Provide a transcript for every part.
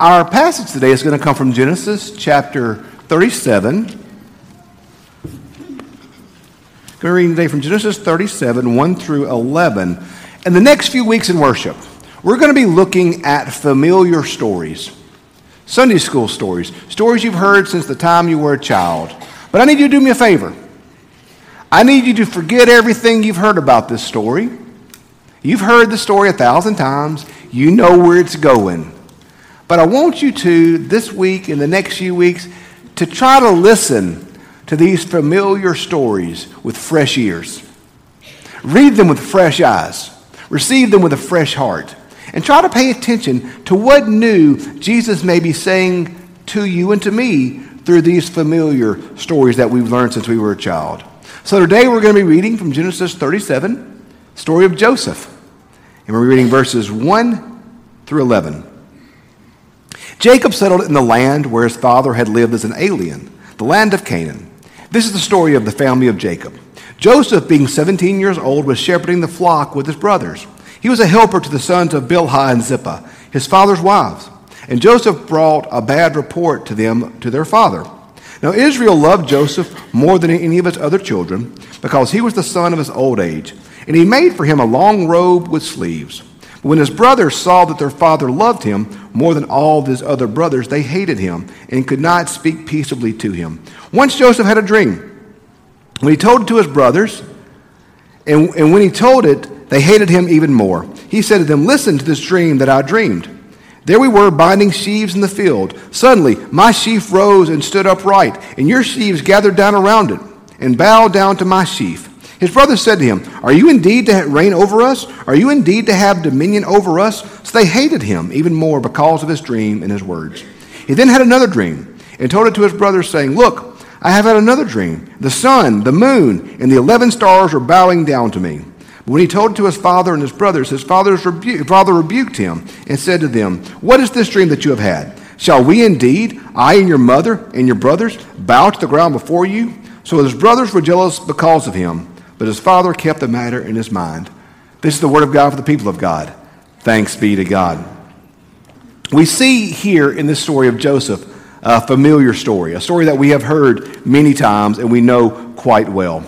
Our passage today is going to come from Genesis chapter 37. I'm Going to read today from Genesis 37, 1 through 11. And the next few weeks in worship, we're going to be looking at familiar stories, Sunday school stories, stories you've heard since the time you were a child. But I need you to do me a favor. I need you to forget everything you've heard about this story. You've heard the story a thousand times, you know where it's going. But I want you to, this week and the next few weeks, to try to listen to these familiar stories with fresh ears. Read them with fresh eyes. Receive them with a fresh heart. And try to pay attention to what new Jesus may be saying to you and to me through these familiar stories that we've learned since we were a child. So today we're going to be reading from Genesis 37, story of Joseph. And we're reading verses 1 through 11. Jacob settled in the land where his father had lived as an alien, the land of Canaan. This is the story of the family of Jacob. Joseph, being 17 years old, was shepherding the flock with his brothers. He was a helper to the sons of Bilhah and Zilpah, his father's wives. And Joseph brought a bad report to them to their father. Now Israel loved Joseph more than any of his other children, because he was the son of his old age, and he made for him a long robe with sleeves. But when his brothers saw that their father loved him more than all his other brothers, they hated him and could not speak peaceably to him. Once Joseph had a dream. When he told it to his brothers, and, and when he told it, they hated him even more. He said to them, Listen to this dream that I dreamed. There we were binding sheaves in the field. Suddenly, my sheaf rose and stood upright, and your sheaves gathered down around it and bowed down to my sheaf. His brothers said to him, Are you indeed to reign over us? Are you indeed to have dominion over us? So they hated him even more because of his dream and his words. He then had another dream and told it to his brothers, saying, Look, I have had another dream. The sun, the moon, and the eleven stars are bowing down to me. But when he told it to his father and his brothers, his father's rebu- father rebuked him and said to them, What is this dream that you have had? Shall we indeed, I and your mother and your brothers, bow to the ground before you? So his brothers were jealous because of him. But his father kept the matter in his mind. This is the word of God for the people of God. Thanks be to God. We see here in this story of Joseph a familiar story, a story that we have heard many times and we know quite well.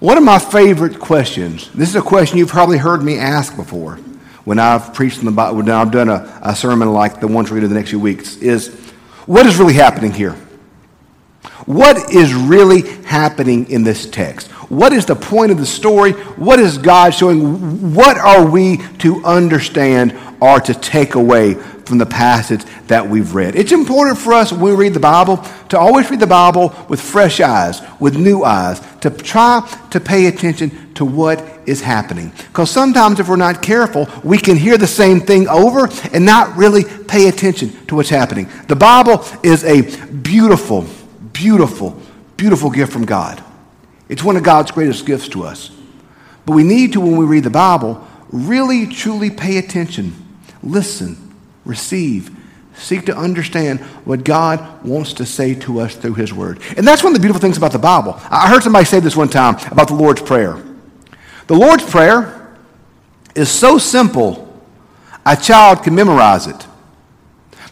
One of my favorite questions, this is a question you've probably heard me ask before when I've preached in the Bible, when I've done a, a sermon like the one we're going to do the next few weeks, is what is really happening here? What is really happening in this text? What is the point of the story? What is God showing? What are we to understand or to take away from the passage that we've read? It's important for us when we read the Bible to always read the Bible with fresh eyes, with new eyes, to try to pay attention to what is happening. Because sometimes, if we're not careful, we can hear the same thing over and not really pay attention to what's happening. The Bible is a beautiful, beautiful, beautiful gift from God. It's one of God's greatest gifts to us. But we need to, when we read the Bible, really truly pay attention, listen, receive, seek to understand what God wants to say to us through His Word. And that's one of the beautiful things about the Bible. I heard somebody say this one time about the Lord's Prayer. The Lord's Prayer is so simple, a child can memorize it,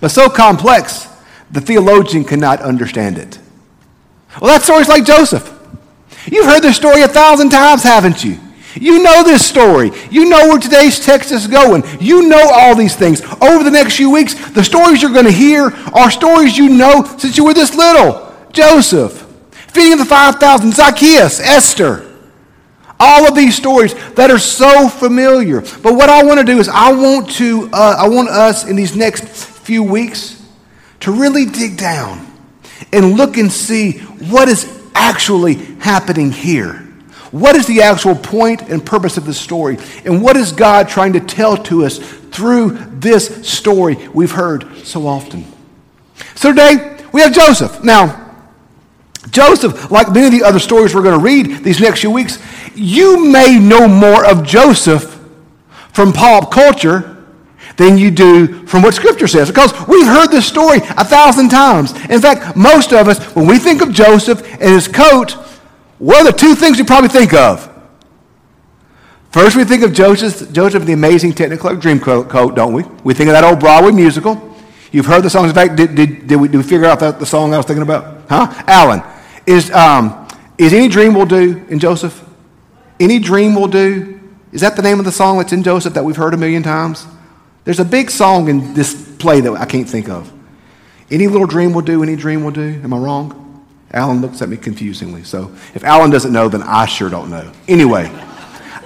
but so complex, the theologian cannot understand it. Well, that story's like Joseph. You've heard this story a thousand times, haven't you? You know this story. You know where today's text is going. You know all these things. Over the next few weeks, the stories you're going to hear are stories you know since you were this little. Joseph, feeding the 5,000, Zacchaeus, Esther. All of these stories that are so familiar. But what I want to do is I want to uh, I want us in these next few weeks to really dig down and look and see what is actually happening here? What is the actual point and purpose of the story? And what is God trying to tell to us through this story we've heard so often? So today, we have Joseph. Now, Joseph, like many of the other stories we're going to read these next few weeks, you may know more of Joseph from pop culture than you do from what Scripture says. Because we've heard this story a thousand times. In fact, most of us, when we think of Joseph and his coat, what are the two things we probably think of? First, we think of Joseph, Joseph the amazing Technicolor Dreamcoat, don't we? We think of that old Broadway musical. You've heard the songs. In fact, did, did, did, we, did we figure out that, the song I was thinking about? Huh? Alan, is, um, is Any Dream Will Do in Joseph? Any Dream Will Do? Is that the name of the song that's in Joseph that we've heard a million times? There's a big song in this play that I can't think of. Any little dream will do, any dream will do. Am I wrong? Alan looks at me confusingly. So if Alan doesn't know, then I sure don't know. Anyway,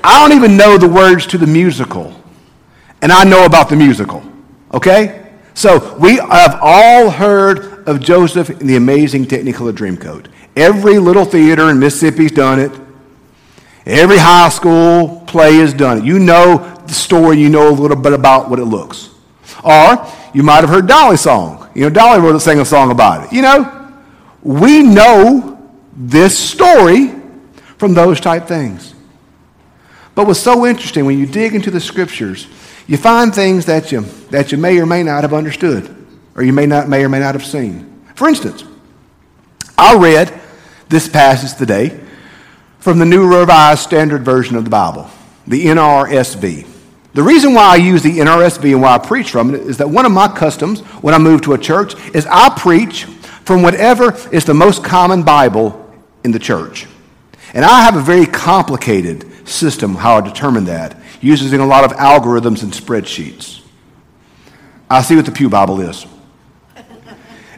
I don't even know the words to the musical, and I know about the musical. Okay? So we have all heard of Joseph in the amazing Technicolor Dreamcoat. Every little theater in Mississippi's done it. Every high school play has done it. You know the story, you know a little bit about what it looks. Or you might have heard Dolly's song. You know, Dolly wrote sang a song about it. You know, we know this story from those type things. But what's so interesting when you dig into the scriptures, you find things that you, that you may or may not have understood, or you may, not, may or may not have seen. For instance, I read this passage today from the New Revised Standard Version of the Bible, the NRSV. The reason why I use the NRSV and why I preach from it is that one of my customs when I move to a church is I preach from whatever is the most common Bible in the church. And I have a very complicated system how I determine that, using a lot of algorithms and spreadsheets. I see what the Pew Bible is.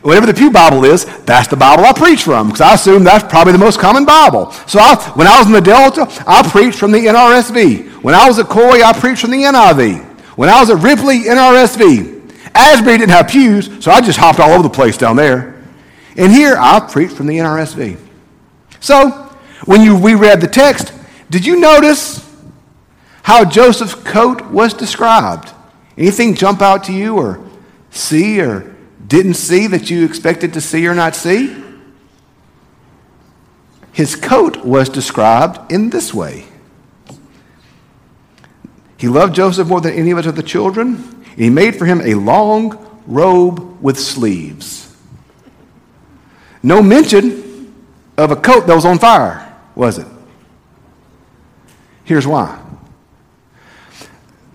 Whatever the Pew Bible is, that's the Bible I preach from, because I assume that's probably the most common Bible. So I, when I was in the Delta, I preached from the NRSV. When I was at Coy, I preached from the NIV. When I was at Ripley, NRSV. Asbury didn't have pews, so I just hopped all over the place down there. And here, I preached from the NRSV. So, when you reread the text, did you notice how Joseph's coat was described? Anything jump out to you or see or didn't see that you expected to see or not see? His coat was described in this way. He loved Joseph more than any of his other children, and he made for him a long robe with sleeves. No mention of a coat that was on fire, was it? Here's why.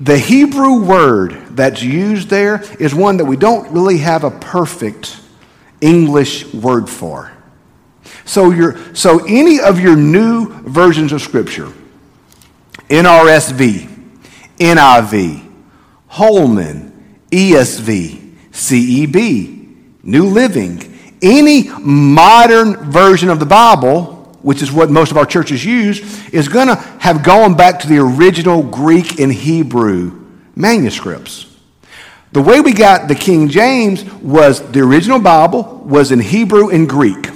The Hebrew word that's used there is one that we don't really have a perfect English word for. So, your, so any of your new versions of Scripture, NRSV, NIV, Holman, ESV, CEB, New Living, any modern version of the Bible which is what most of our churches use, is going to have gone back to the original Greek and Hebrew manuscripts. The way we got the King James was the original Bible was in Hebrew and Greek.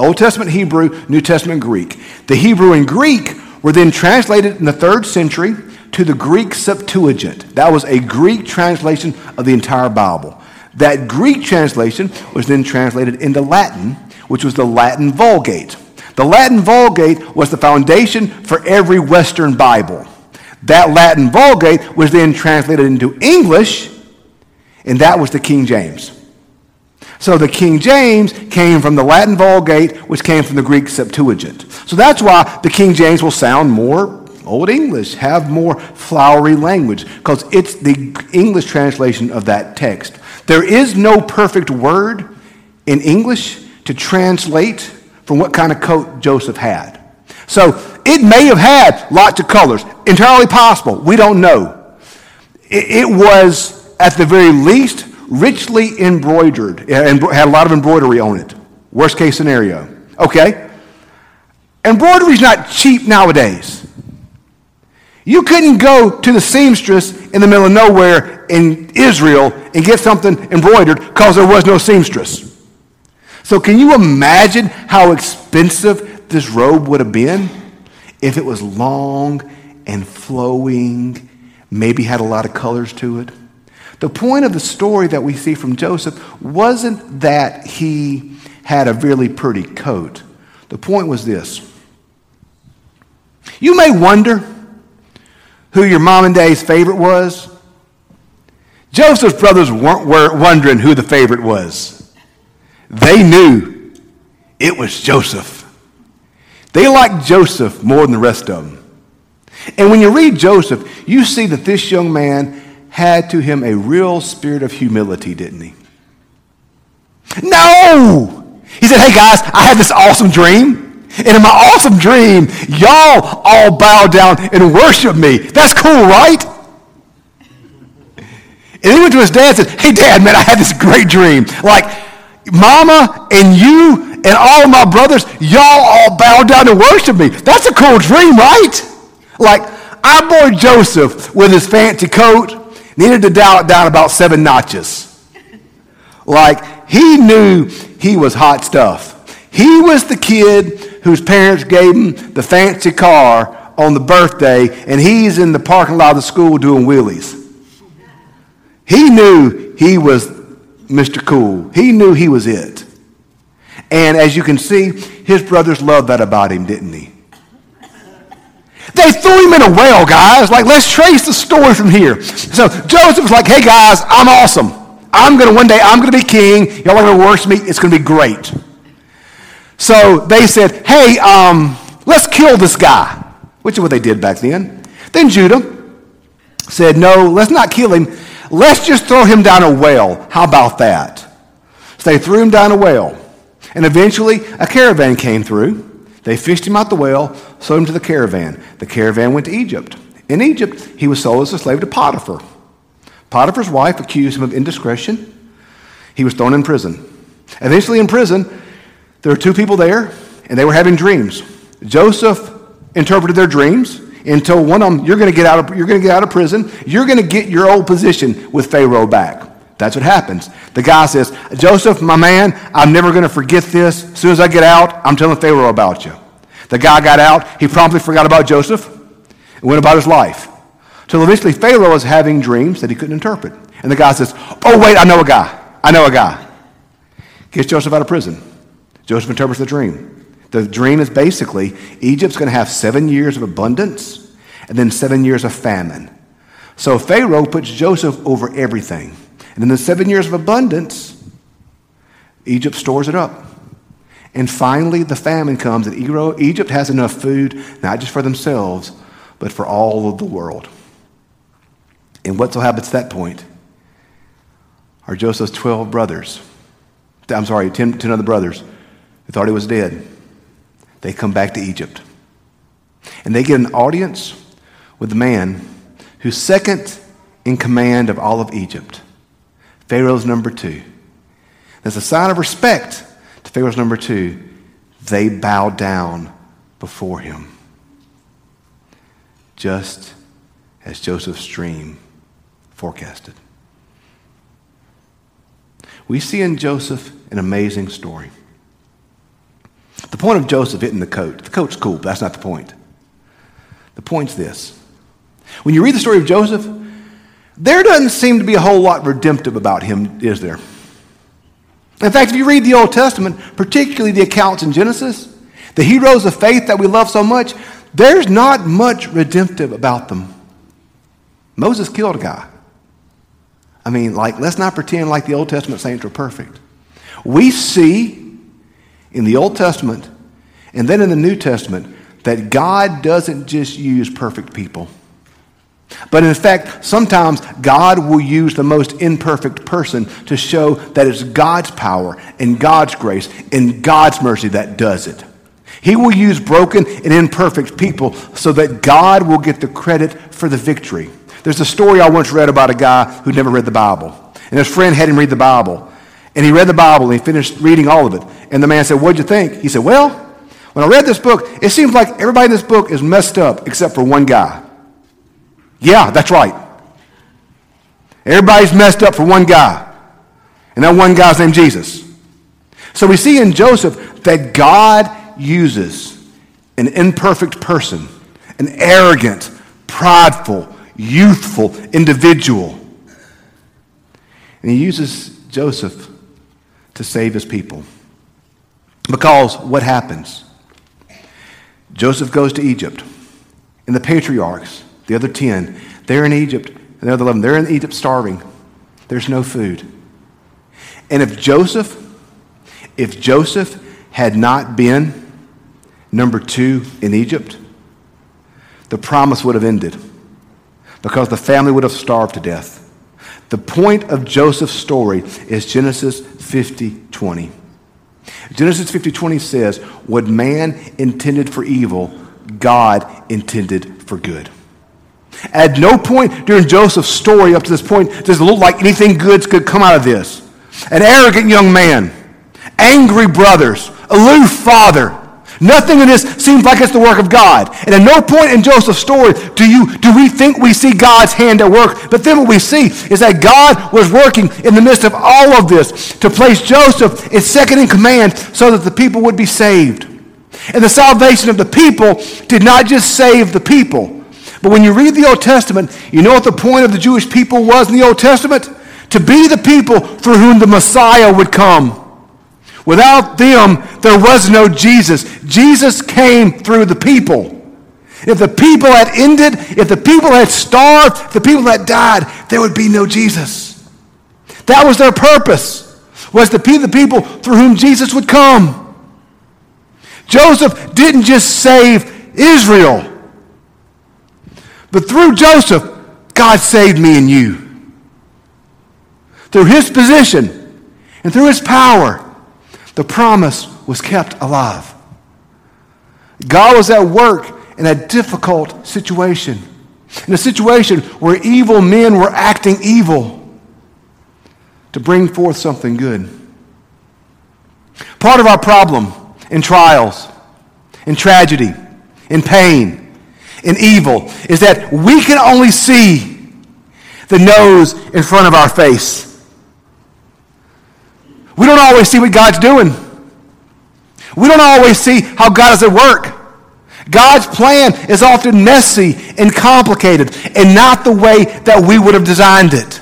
Old Testament Hebrew, New Testament Greek. The Hebrew and Greek were then translated in the third century to the Greek Septuagint. That was a Greek translation of the entire Bible. That Greek translation was then translated into Latin, which was the Latin Vulgate. The Latin Vulgate was the foundation for every Western Bible. That Latin Vulgate was then translated into English, and that was the King James. So the King James came from the Latin Vulgate, which came from the Greek Septuagint. So that's why the King James will sound more Old English, have more flowery language, because it's the English translation of that text. There is no perfect word in English to translate from what kind of coat Joseph had. So it may have had lots of colors. Entirely possible. We don't know. It, was, at the very least, richly embroidered and had a lot of embroidery on it. Worst case scenario. Okay? Embroidery is not cheap nowadays. You couldn't go to the seamstress in the middle of nowhere in Israel and get something embroidered because there was no seamstress. So, can you imagine how expensive this robe would have been if it was long and flowing, maybe had a lot of colors to it? The point of the story that we see from Joseph wasn't that he had a really pretty coat. The point was this. You may wonder who your mom and dad's favorite was. Joseph's brothers weren't wondering who the favorite was. They knew it was Joseph. They liked Joseph more than the rest of them. And when you read Joseph, you see that this young man had to him a real spirit of humility, didn't he? No! He said, Hey guys, I had this awesome dream. And in my awesome dream, y'all all bow down and worship me. That's cool, right? And he went to his dad and said, Hey, dad, man, I had this great dream. Like, mama and you and all my brothers, y'all all bow down and worship me. That's a cool dream, right? Like, our boy Joseph, with his fancy coat, needed to dial it down about seven notches. Like, he knew he was hot stuff. He was the kid whose parents gave him the fancy car on the birthday, and he's in the parking lot of the school doing wheelies. He knew he was Mr. Cool. He knew he was it. And as you can see, his brothers loved that about him, didn't he? They threw him in a well, guys. Like, let's trace the story from here. So Joseph was like, hey, guys, I'm awesome. I'm going to, one day, I'm going to be king. Y'all are going to worship me. It's going to be great. So they said, hey, um, let's kill this guy, which is what they did back then. Then Judah said, no, let's not kill him. Let's just throw him down a well. How about that? So they threw him down a well. And eventually, a caravan came through. They fished him out the well, sold him to the caravan. The caravan went to Egypt. In Egypt, he was sold as a slave to Potiphar. Potiphar's wife accused him of indiscretion. He was thrown in prison. Eventually, in prison, there were two people there, and they were having dreams. Joseph interpreted their dreams told one of them, You're going to get out of, you're going to get out of prison. You're going to get your old position with Pharaoh back. That's what happens. The guy says, Joseph, my man, I'm never going to forget this. As soon as I get out, I'm telling Pharaoh about you. The guy got out. He promptly forgot about Joseph and went about his life. Till eventually Pharaoh was having dreams that he couldn't interpret. And the guy says, Oh, wait, I know a guy. I know a guy. Gets Joseph out of prison. Joseph interprets the dream. The dream is basically Egypt's going to have seven years of abundance and then seven years of famine. So Pharaoh puts Joseph over everything. And in the seven years of abundance, Egypt stores it up. And finally, the famine comes, and Egypt has enough food, not just for themselves, but for all of the world. And what so happens at that point are Joseph's 12 brothers. I'm sorry, 10, 10 other brothers who thought he was dead. They come back to Egypt. And they get an audience with the man who's second in command of all of Egypt. Pharaoh's number two. As a sign of respect to Pharaoh's number two, they bow down before him. Just as Joseph's dream forecasted. We see in Joseph an amazing story. The point of Joseph hitting the coat, the coat's cool, but that's not the point. The point's this. When you read the story of Joseph, there doesn't seem to be a whole lot redemptive about him, is there? In fact, if you read the Old Testament, particularly the accounts in Genesis, the heroes of faith that we love so much, there's not much redemptive about them. Moses killed a guy. I mean, like, let's not pretend like the Old Testament saints were perfect. We see in the Old Testament and then in the New Testament that God doesn't just use perfect people. But in fact, sometimes God will use the most imperfect person to show that it's God's power and God's grace and God's mercy that does it. He will use broken and imperfect people so that God will get the credit for the victory. There's a story I once read about a guy who'd never read the Bible. And his friend had him read the Bible. And he read the Bible and he finished reading all of it. And the man said, What'd you think? He said, Well, when I read this book, it seems like everybody in this book is messed up except for one guy. Yeah, that's right. Everybody's messed up for one guy. And that one guy's named Jesus. So we see in Joseph that God uses an imperfect person, an arrogant, prideful, youthful individual. And he uses Joseph to save his people. Because what happens? Joseph goes to Egypt, and the patriarchs, the other 10, they're in Egypt, and the other 11, they're in Egypt starving. There's no food. And if Joseph, if Joseph had not been number two in Egypt, the promise would have ended because the family would have starved to death. The point of Joseph's story is Genesis 50 20. Genesis 50 20 says, What man intended for evil, God intended for good. At no point during Joseph's story up to this point does it look like anything good could come out of this. An arrogant young man, angry brothers, aloof father. Nothing in this seems like it's the work of God. And at no point in Joseph's story do, you, do we think we see God's hand at work. But then what we see is that God was working in the midst of all of this to place Joseph in second in command so that the people would be saved. And the salvation of the people did not just save the people. But when you read the Old Testament, you know what the point of the Jewish people was in the Old Testament? To be the people through whom the Messiah would come. Without them, there was no Jesus. Jesus came through the people. If the people had ended, if the people had starved, the people had died, there would be no Jesus. That was their purpose, was to be the people through whom Jesus would come. Joseph didn't just save Israel. But through Joseph, God saved me and you. Through his position and through his power, the promise was kept alive. God was at work in a difficult situation, in a situation where evil men were acting evil to bring forth something good. Part of our problem in trials, in tragedy, in pain, in evil is that we can only see the nose in front of our face. We don't always see what God's doing. We don't always see how God is at work. God's plan is often messy and complicated and not the way that we would have designed it.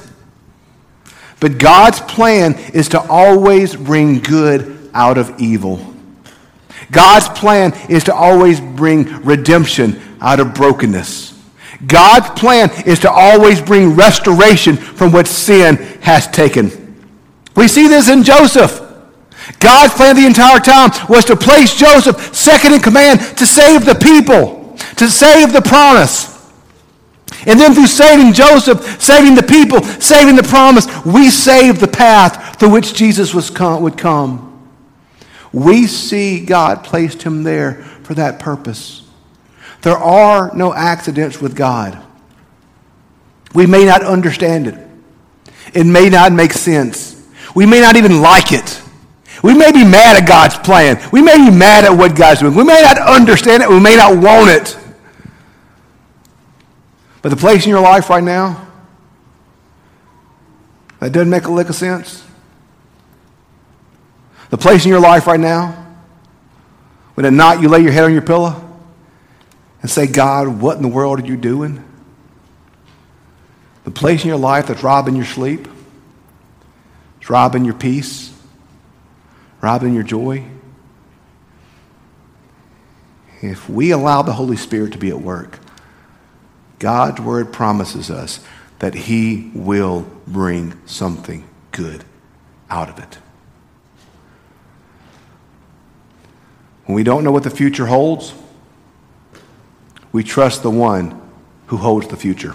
But God's plan is to always bring good out of evil. God's plan is to always bring redemption out of brokenness. God's plan is to always bring restoration from what sin has taken. We see this in Joseph. God's plan the entire time was to place Joseph second in command to save the people, to save the promise. And then through saving Joseph, saving the people, saving the promise, we save the path through which Jesus was come, would come. We see God placed him there for that purpose. There are no accidents with God. We may not understand it. It may not make sense. We may not even like it. We may be mad at God's plan. We may be mad at what God's doing. We may not understand it. We may not want it. But the place in your life right now that doesn't make a lick of sense. The place in your life right now when at night you lay your head on your pillow and say, God, what in the world are you doing? The place in your life that's robbing your sleep, it's robbing your peace, robbing your joy. If we allow the Holy Spirit to be at work, God's word promises us that He will bring something good out of it. When we don't know what the future holds, we trust the one who holds the future.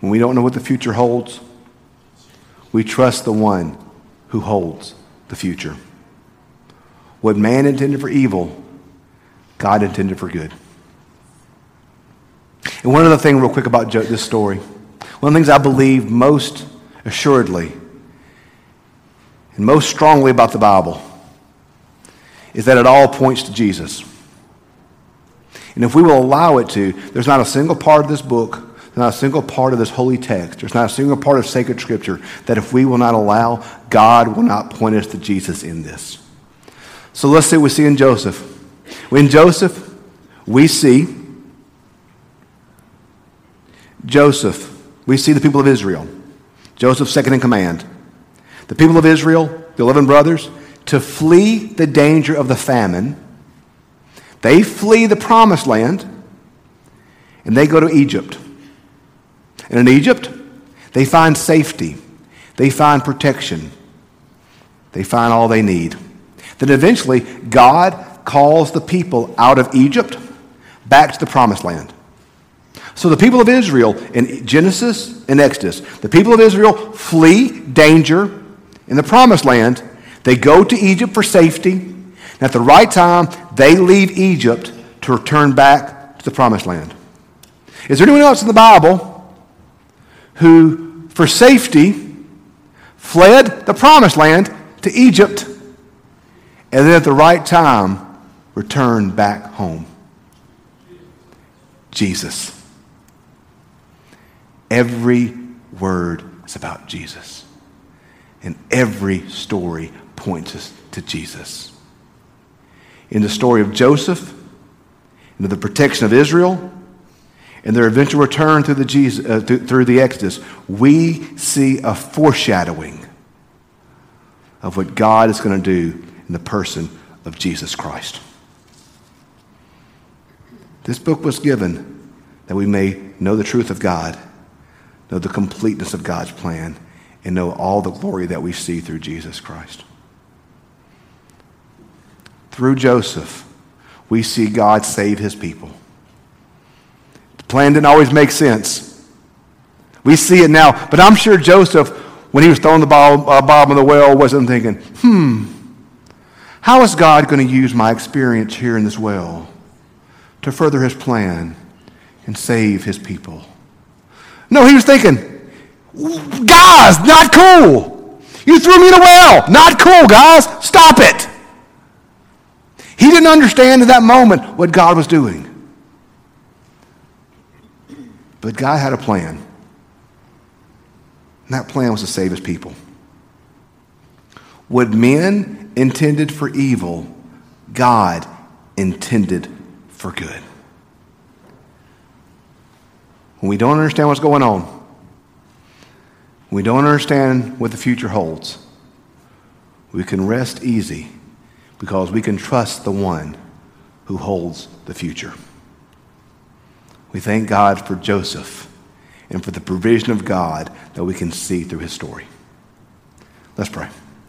When we don't know what the future holds, we trust the one who holds the future. What man intended for evil, God intended for good. And one other thing, real quick, about this story. One of the things I believe most assuredly and most strongly about the Bible is that it all points to Jesus. And if we will allow it to, there's not a single part of this book, not a single part of this holy text, there's not a single part of sacred scripture that if we will not allow, God will not point us to Jesus in this. So let's see what we see in Joseph. In Joseph, we see Joseph, we see the people of Israel. Joseph, second in command. The people of Israel, the 11 brothers, to flee the danger of the famine they flee the promised land and they go to Egypt. And in Egypt, they find safety, they find protection, they find all they need. Then eventually, God calls the people out of Egypt back to the promised land. So the people of Israel in Genesis and Exodus, the people of Israel flee danger in the promised land. They go to Egypt for safety. And at the right time, they leave Egypt to return back to the promised land. Is there anyone else in the Bible who, for safety, fled the promised land to Egypt and then at the right time returned back home? Jesus. Every word is about Jesus. And every story points us to Jesus. In the story of Joseph, into the protection of Israel, and their eventual return through the, Jesus, uh, through, through the Exodus, we see a foreshadowing of what God is going to do in the person of Jesus Christ. This book was given that we may know the truth of God, know the completeness of God's plan, and know all the glory that we see through Jesus Christ. Through Joseph, we see God save his people. Plan didn't always make sense. We see it now, but I'm sure Joseph, when he was throwing the ball, uh, bottom of the well, wasn't thinking, hmm, how is God going to use my experience here in this well to further his plan and save his people? No, he was thinking, guys, not cool. You threw me in a well. Not cool, guys. Stop it. He didn't understand at that moment what God was doing. But God had a plan. And that plan was to save his people. What men intended for evil, God intended for good. When we don't understand what's going on, we don't understand what the future holds, we can rest easy because we can trust the one who holds the future. We thank God for Joseph and for the provision of God that we can see through his story. Let's pray.